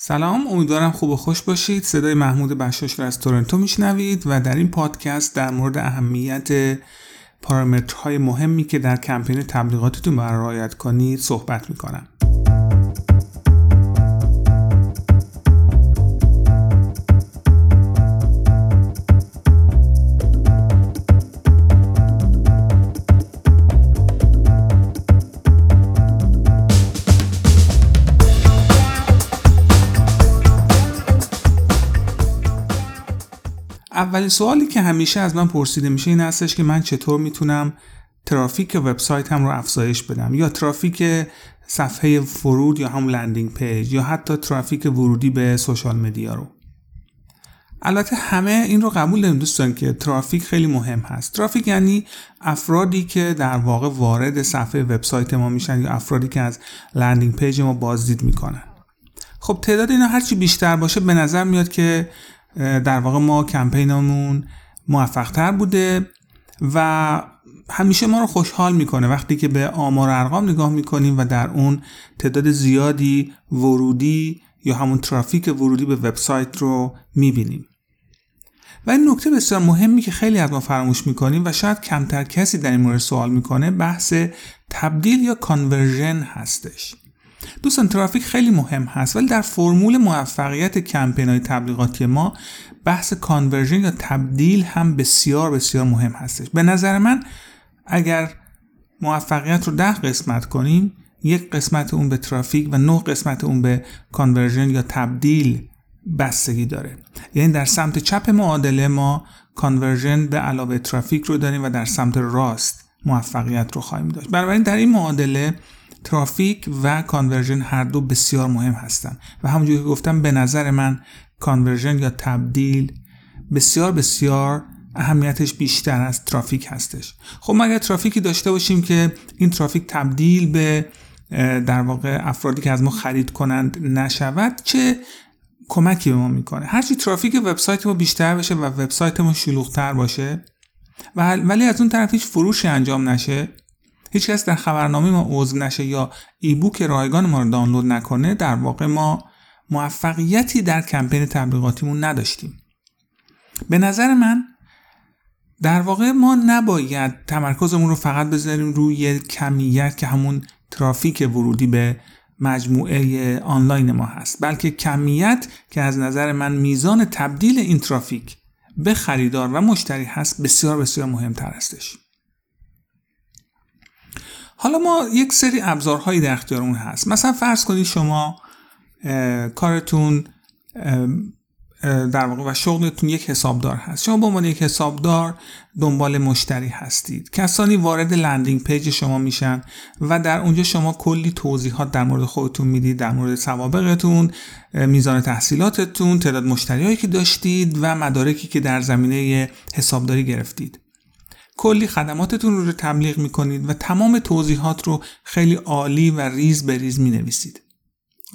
سلام امیدوارم خوب و خوش باشید. صدای محمود بشاش رو از تورنتو میشنوید و در این پادکست در مورد اهمیت پارامترهای مهمی که در کمپین تبلیغاتتون باید رعایت کنید صحبت می‌کنم. اولین سوالی که همیشه از من پرسیده میشه این هستش که من چطور می‌تونم ترافیک وبسایتم رو افزایش بدم؟ یا ترافیک صفحه فرود یا هم landing page یا حتی ترافیک ورودی به social media رو؟ البته همه این رو قبول داریم دوستان که ترافیک خیلی مهم هست. ترافیک یعنی افرادی که در واقع وارد صفحه وبسایت ما میشن یا افرادی که از landing page ما بازدید می‌کنن. خب تعداد اینا هرچی بیشتر باشه به نظر میاد که در واقع ما کمپینمون موفق تر بوده و همیشه ما رو خوشحال می‌کنه. وقتی که به آمار ارقام نگاه می‌کنیم و در اون تعداد زیادی ورودی یا همون ترافیک ورودی به وبسایت رو می‌بینیم. و این نکته بسیار مهمی که خیلی از ما فراموش می‌کنیم و شاید کمتر کسی در این مورد سوال می‌کنه بحث تبدیل یا conversion هستش. دوستان ترافیک خیلی مهم هست ولی در فرمول موفقیت کمپین های تبلیغاتی ما بحث conversion یا تبدیل هم بسیار بسیار مهم هستش. به نظر من اگر موفقیت رو ده قسمت کنیم یک قسمت اون به ترافیک و نه قسمت اون به conversion یا تبدیل بستگی داره. یعنی در سمت چپ معادله ما conversion به علاوه ترافیک رو داریم و در سمت راست موفقیت رو خواهیم داشت. بنابراین در این معادله ترافیک و conversion هر دو بسیار مهم هستند و همونجور که گفتم به نظر من conversion یا تبدیل بسیار بسیار اهمیتش بیشتر از ترافیک هستش. خب ما اگر ترافیکی داشته باشیم که این ترافیک تبدیل به در واقع افرادی که از ما خرید کنند نشود چه کمکی به ما می‌کنه؟ هرچی ترافیک وبسایت ما بیشتر بشه و وبسایت ما شلوغتر باشه ولی از اون طرف هیچ فروشی انجام نشه هیچکس در خبرنامه ما عضو نشه یا ایبوک رایگان ما رو دانلود نکنه در واقع ما موفقیتی در کمپین تبلیغاتیمون نداشتیم. به نظر من در واقع ما نباید تمرکزمون رو فقط بذاریم روی کمیت که همون ترافیک ورودی به مجموعه آنلاین ما هست بلکه کمیت که از نظر من میزان تبدیل این ترافیک به خریدار و مشتری هست بسیار بسیار مهمتر هستش. حالا ما یک سری ابزارهایی در اختیارمون هست. مثلا فرض کنید شما کارتون در واقع و شغلتون یک حسابدار هست. شما به عنوان یک حسابدار دنبال مشتری هستید. کسانی وارد landing page شما میشن و در اونجا شما کلی توضیحات در مورد خودتون می‌دید در مورد سوابقتون میزان تحصیلاتتون تعداد مشتریهایی که داشتید و مدارکی که در زمینه حسابداری گرفتید. کلی خدماتتون رو, رو تبلیغ می‌کنید و تمام توضیحات رو خیلی عالی و ریز به ریز می نویسید.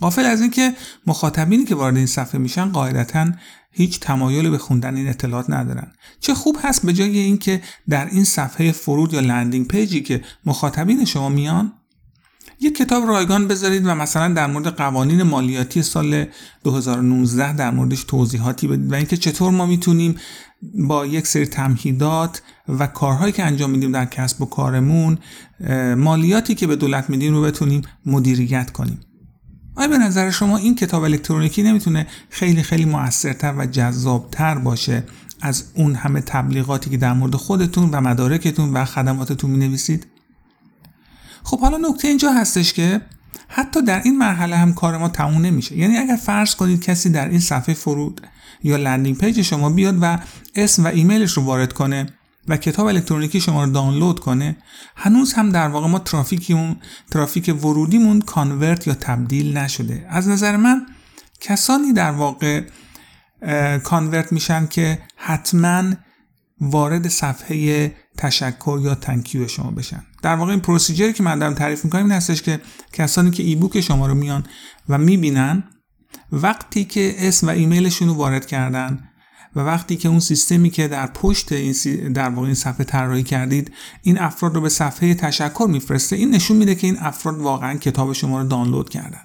غافل از اینکه مخاطبینی که وارد این صفحه میشن قاعدتا هیچ تمایل به خوندن این اطلاعات ندارن چه خوب هست به جای اینکه در این صفحه فرود یا landing page ی که مخاطبین شما میان یک کتاب رایگان بذارید و مثلا در مورد قوانین مالیاتی سال 2019 در موردش توضیحاتی بدید و اینکه چطور ما می‌تونیم با یک سری تمهیدات و کارهایی که انجام میدیم در کسب و کارمون مالیاتی که به دولت میدیم رو بتونیم مدیریت کنیم آیا به نظر شما این کتاب الکترونیکی نمی‌تونه خیلی خیلی موثرتر و جذابتر باشه از اون همه تبلیغاتی که در مورد خودتون و مدارکتون و خدماتتون می نویسید؟ خب حالا نکته اینجا هستش که حتی در این مرحله هم کار ما تموم نمیشه. یعنی اگر فرض کنید کسی در این صفحه فرود یا landing page شما بیاد و اسم و ایمیلش رو وارد کنه و کتاب الکترونیکی شما رو دانلود کنه هنوز هم در واقع ما ترافیکمون ترافیک ورودیمون convert یا تبدیل نشده. از نظر من کسانی در واقع convert میشن که حتما وارد صفحه تشکر یا تنکیو شما بشن. در واقع این پروسیجری که من دارم تعریف می‌کنم این هستش که کسانی که ایبوک شما رو میان و می‌بینن وقتی که اسم و ایمیلشون رو وارد کردن و وقتی که اون سیستمی که در پشت این در واقع این صفحه طراحی کردید این افراد رو به صفحه تشکر میفرسته این نشون میده که این افراد واقعا کتاب شما رو دانلود کردن.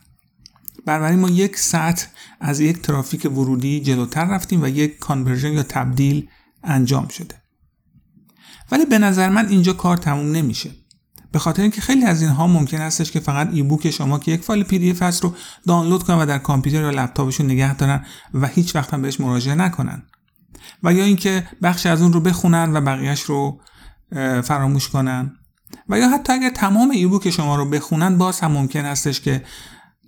بنابراین ما یک سطح از یک ترافیک ورودی جلوتر رفتیم و یک conversion یا تبدیل انجام شده. ولی به نظر من اینجا کار تموم نمیشه. به خاطر اینکه خیلی از اینها ممکن هستش که فقط ebook شما که یک فایل PDF هست رو دانلود کنن و در کامپیوتر یا لپتاپشون نگه دارن و هیچ وقت هم بهش مراجعه نکنن. و یا اینکه بخش از اون رو بخونن و بقیهش رو فراموش کنن. و یا حتی اگر تمام ebook شما رو بخونن باز هم ممکن هستش که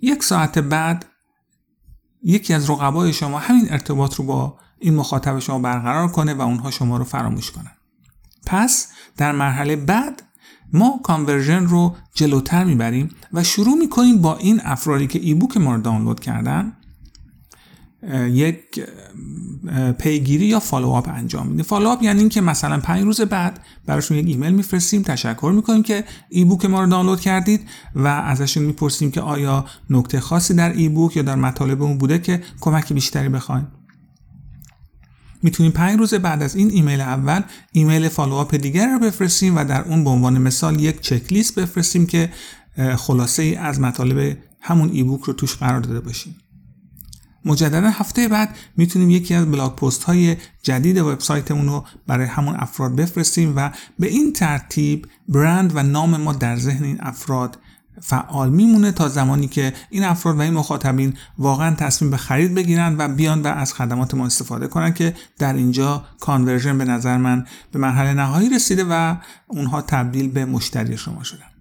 یک ساعت بعد یکی از رقبای شما همین ارتباط رو با این مخاطب شما برقرار کنه و اونها شما رو فراموش کنن. پس در مرحله بعد ما conversion رو جلوتر می‌بریم و شروع می‌کنیم با این افرادی که ebook ما رو دانلود کردن یک پیگیری یا follow-up انجام میدیم follow-up یعنی اینکه مثلا پنج روز بعد براشون یک ایمیل میفرستیم تشکر می‌کنیم که ebook ما رو دانلود کردید و ازشون می‌پرسیم که آیا نکته خاصی در ebook یا در مطالب اون بوده که کمک بیشتری بخوایم می‌تونیم پنج روز بعد از این ایمیل اول ایمیل follow-up دیگر رو بفرستیم و در اون به عنوان مثال یک چک لیست بفرستیم که خلاصه ای از مطالب همون ebook رو توش قرار داده باشیم. مجددا هفته بعد می‌تونیم یکی از blog post های جدید وبسایتمون رو برای همون افراد بفرستیم و به این ترتیب برند و نام ما در ذهن این افراد فعال میمونه تا زمانی که این افراد و این مخاطبین واقعا تصمیم به خرید بگیرن و بیان و از خدمات ما استفاده کنن که در اینجا conversion به نظر من به مرحله نهایی رسیده و اونها تبدیل به مشتری شما شدن.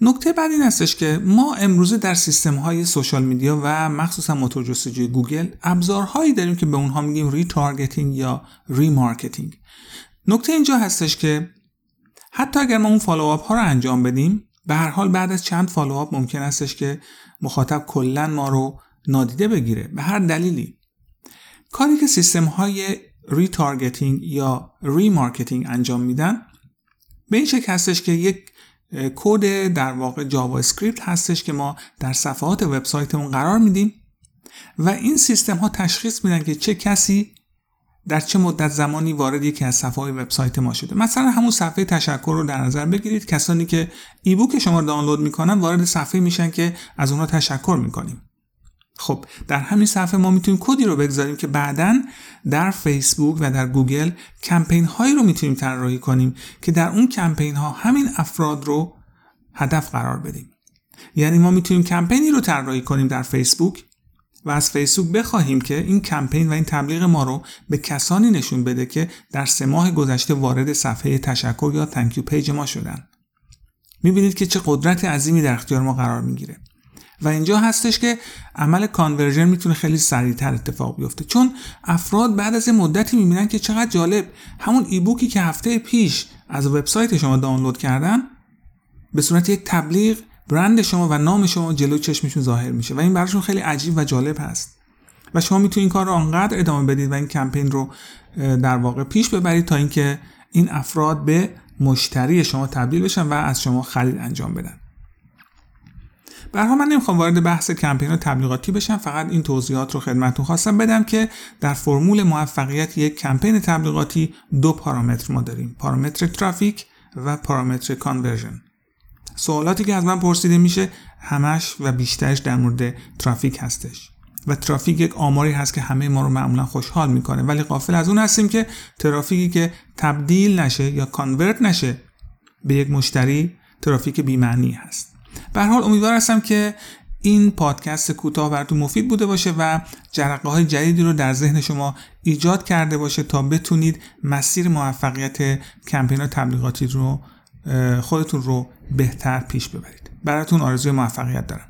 نکته بعد این هستش که ما امروزه در سیستم های social media و مخصوصا موتور جستجوی گوگل ابزارهایی داریم که به اونها میگیم retargeting یا remarketing نکته اینجا هستش که حتی اگر ما اون follow-up ها رو انجام بدیم به هر حال بعد از چند follow-up ممکن هستش که مخاطب کلا ما رو نادیده بگیره. به هر دلیلی. کاری که سیستم های retargeting یا remarketing انجام میدن به این شکل هستش که یک کد در واقع JavaScript هستش که ما در صفحات وبسایتمون قرار میدیم و این سیستم ها تشخیص میدن که چه کسی در چه مدت زمانی وارد یکی از صفحه وبسایت ما شده. مثلا همون صفحه تشکر رو در نظر بگیرید. کسانی که ایبوک شما رو دانلود می‌کنن وارد صفحه میشن که از اونها تشکر می‌کنیم. خب در همین صفحه ما می‌تونیم کدی رو بگذاریم که بعدا در فیسبوک و در گوگل کمپین هایی رو می‌تونیم طراحی کنیم که در اون کمپین ها همین افراد رو هدف قرار بدیم. یعنی ما می‌تونیم کمپینی رو طراحی کنیم در فیسبوک و از فیسبوک بخواهیم که این کمپین و این تبلیغ ما رو به کسانی نشون بده که در سه ماه گذشته وارد صفحه تشکر یا thank you page ما شدن. می‌بینید که چه قدرت عظیمی در اختیار ما قرار می‌گیره. و اینجا هستش که عمل conversion می‌تونه خیلی سریعتر اتفاق بیفته. چون افراد بعد از مدتی می‌بینن که چقدر جالب همون ebook ی که هفته پیش از وبسایت شما دانلود کردن به صورت یک تبلیغ برند شما و نام شما جلو چشمشون ظاهر میشه و این براشون خیلی عجیب و جالب هست. و شما می‌تونید این کار رو آنقدر ادامه بدید و این کمپین رو در واقع پیش ببرید تا اینکه این افراد به مشتری شما تبدیل بشن و از شما خرید انجام بدن. برها من نمی‌خوام وارد بحث کمپین تبلیغاتی بشم فقط این توضیحات رو خدمتتون خواستم بدم که در فرمول موفقیت یک کمپین تبلیغاتی دو پارامتر ما داریم پارامتر ترافیک و پارامتر conversion. سوالاتی که از من پرسیده میشه همش و بیشترش در مورد ترافیک هستش. و ترافیک یک آماری هست که همه ما رو معمولا خوشحال می‌کنه. ولی غافل از اون هستیم که ترافیکی که تبدیل نشه یا convert نشه به یک مشتری ترافیک بی‌معنی هست. به هر حال امیدوار هستم که این پادکست کوتاه براتون مفید بوده باشه و جرقه های جدیدی رو در ذهن شما ایجاد کرده باشه تا بتونید مسیر موفقیت کمپین تبلیغاتی رو خودتون رو بهتر پیش ببرید. براتون آرزوی موفقیت دارم.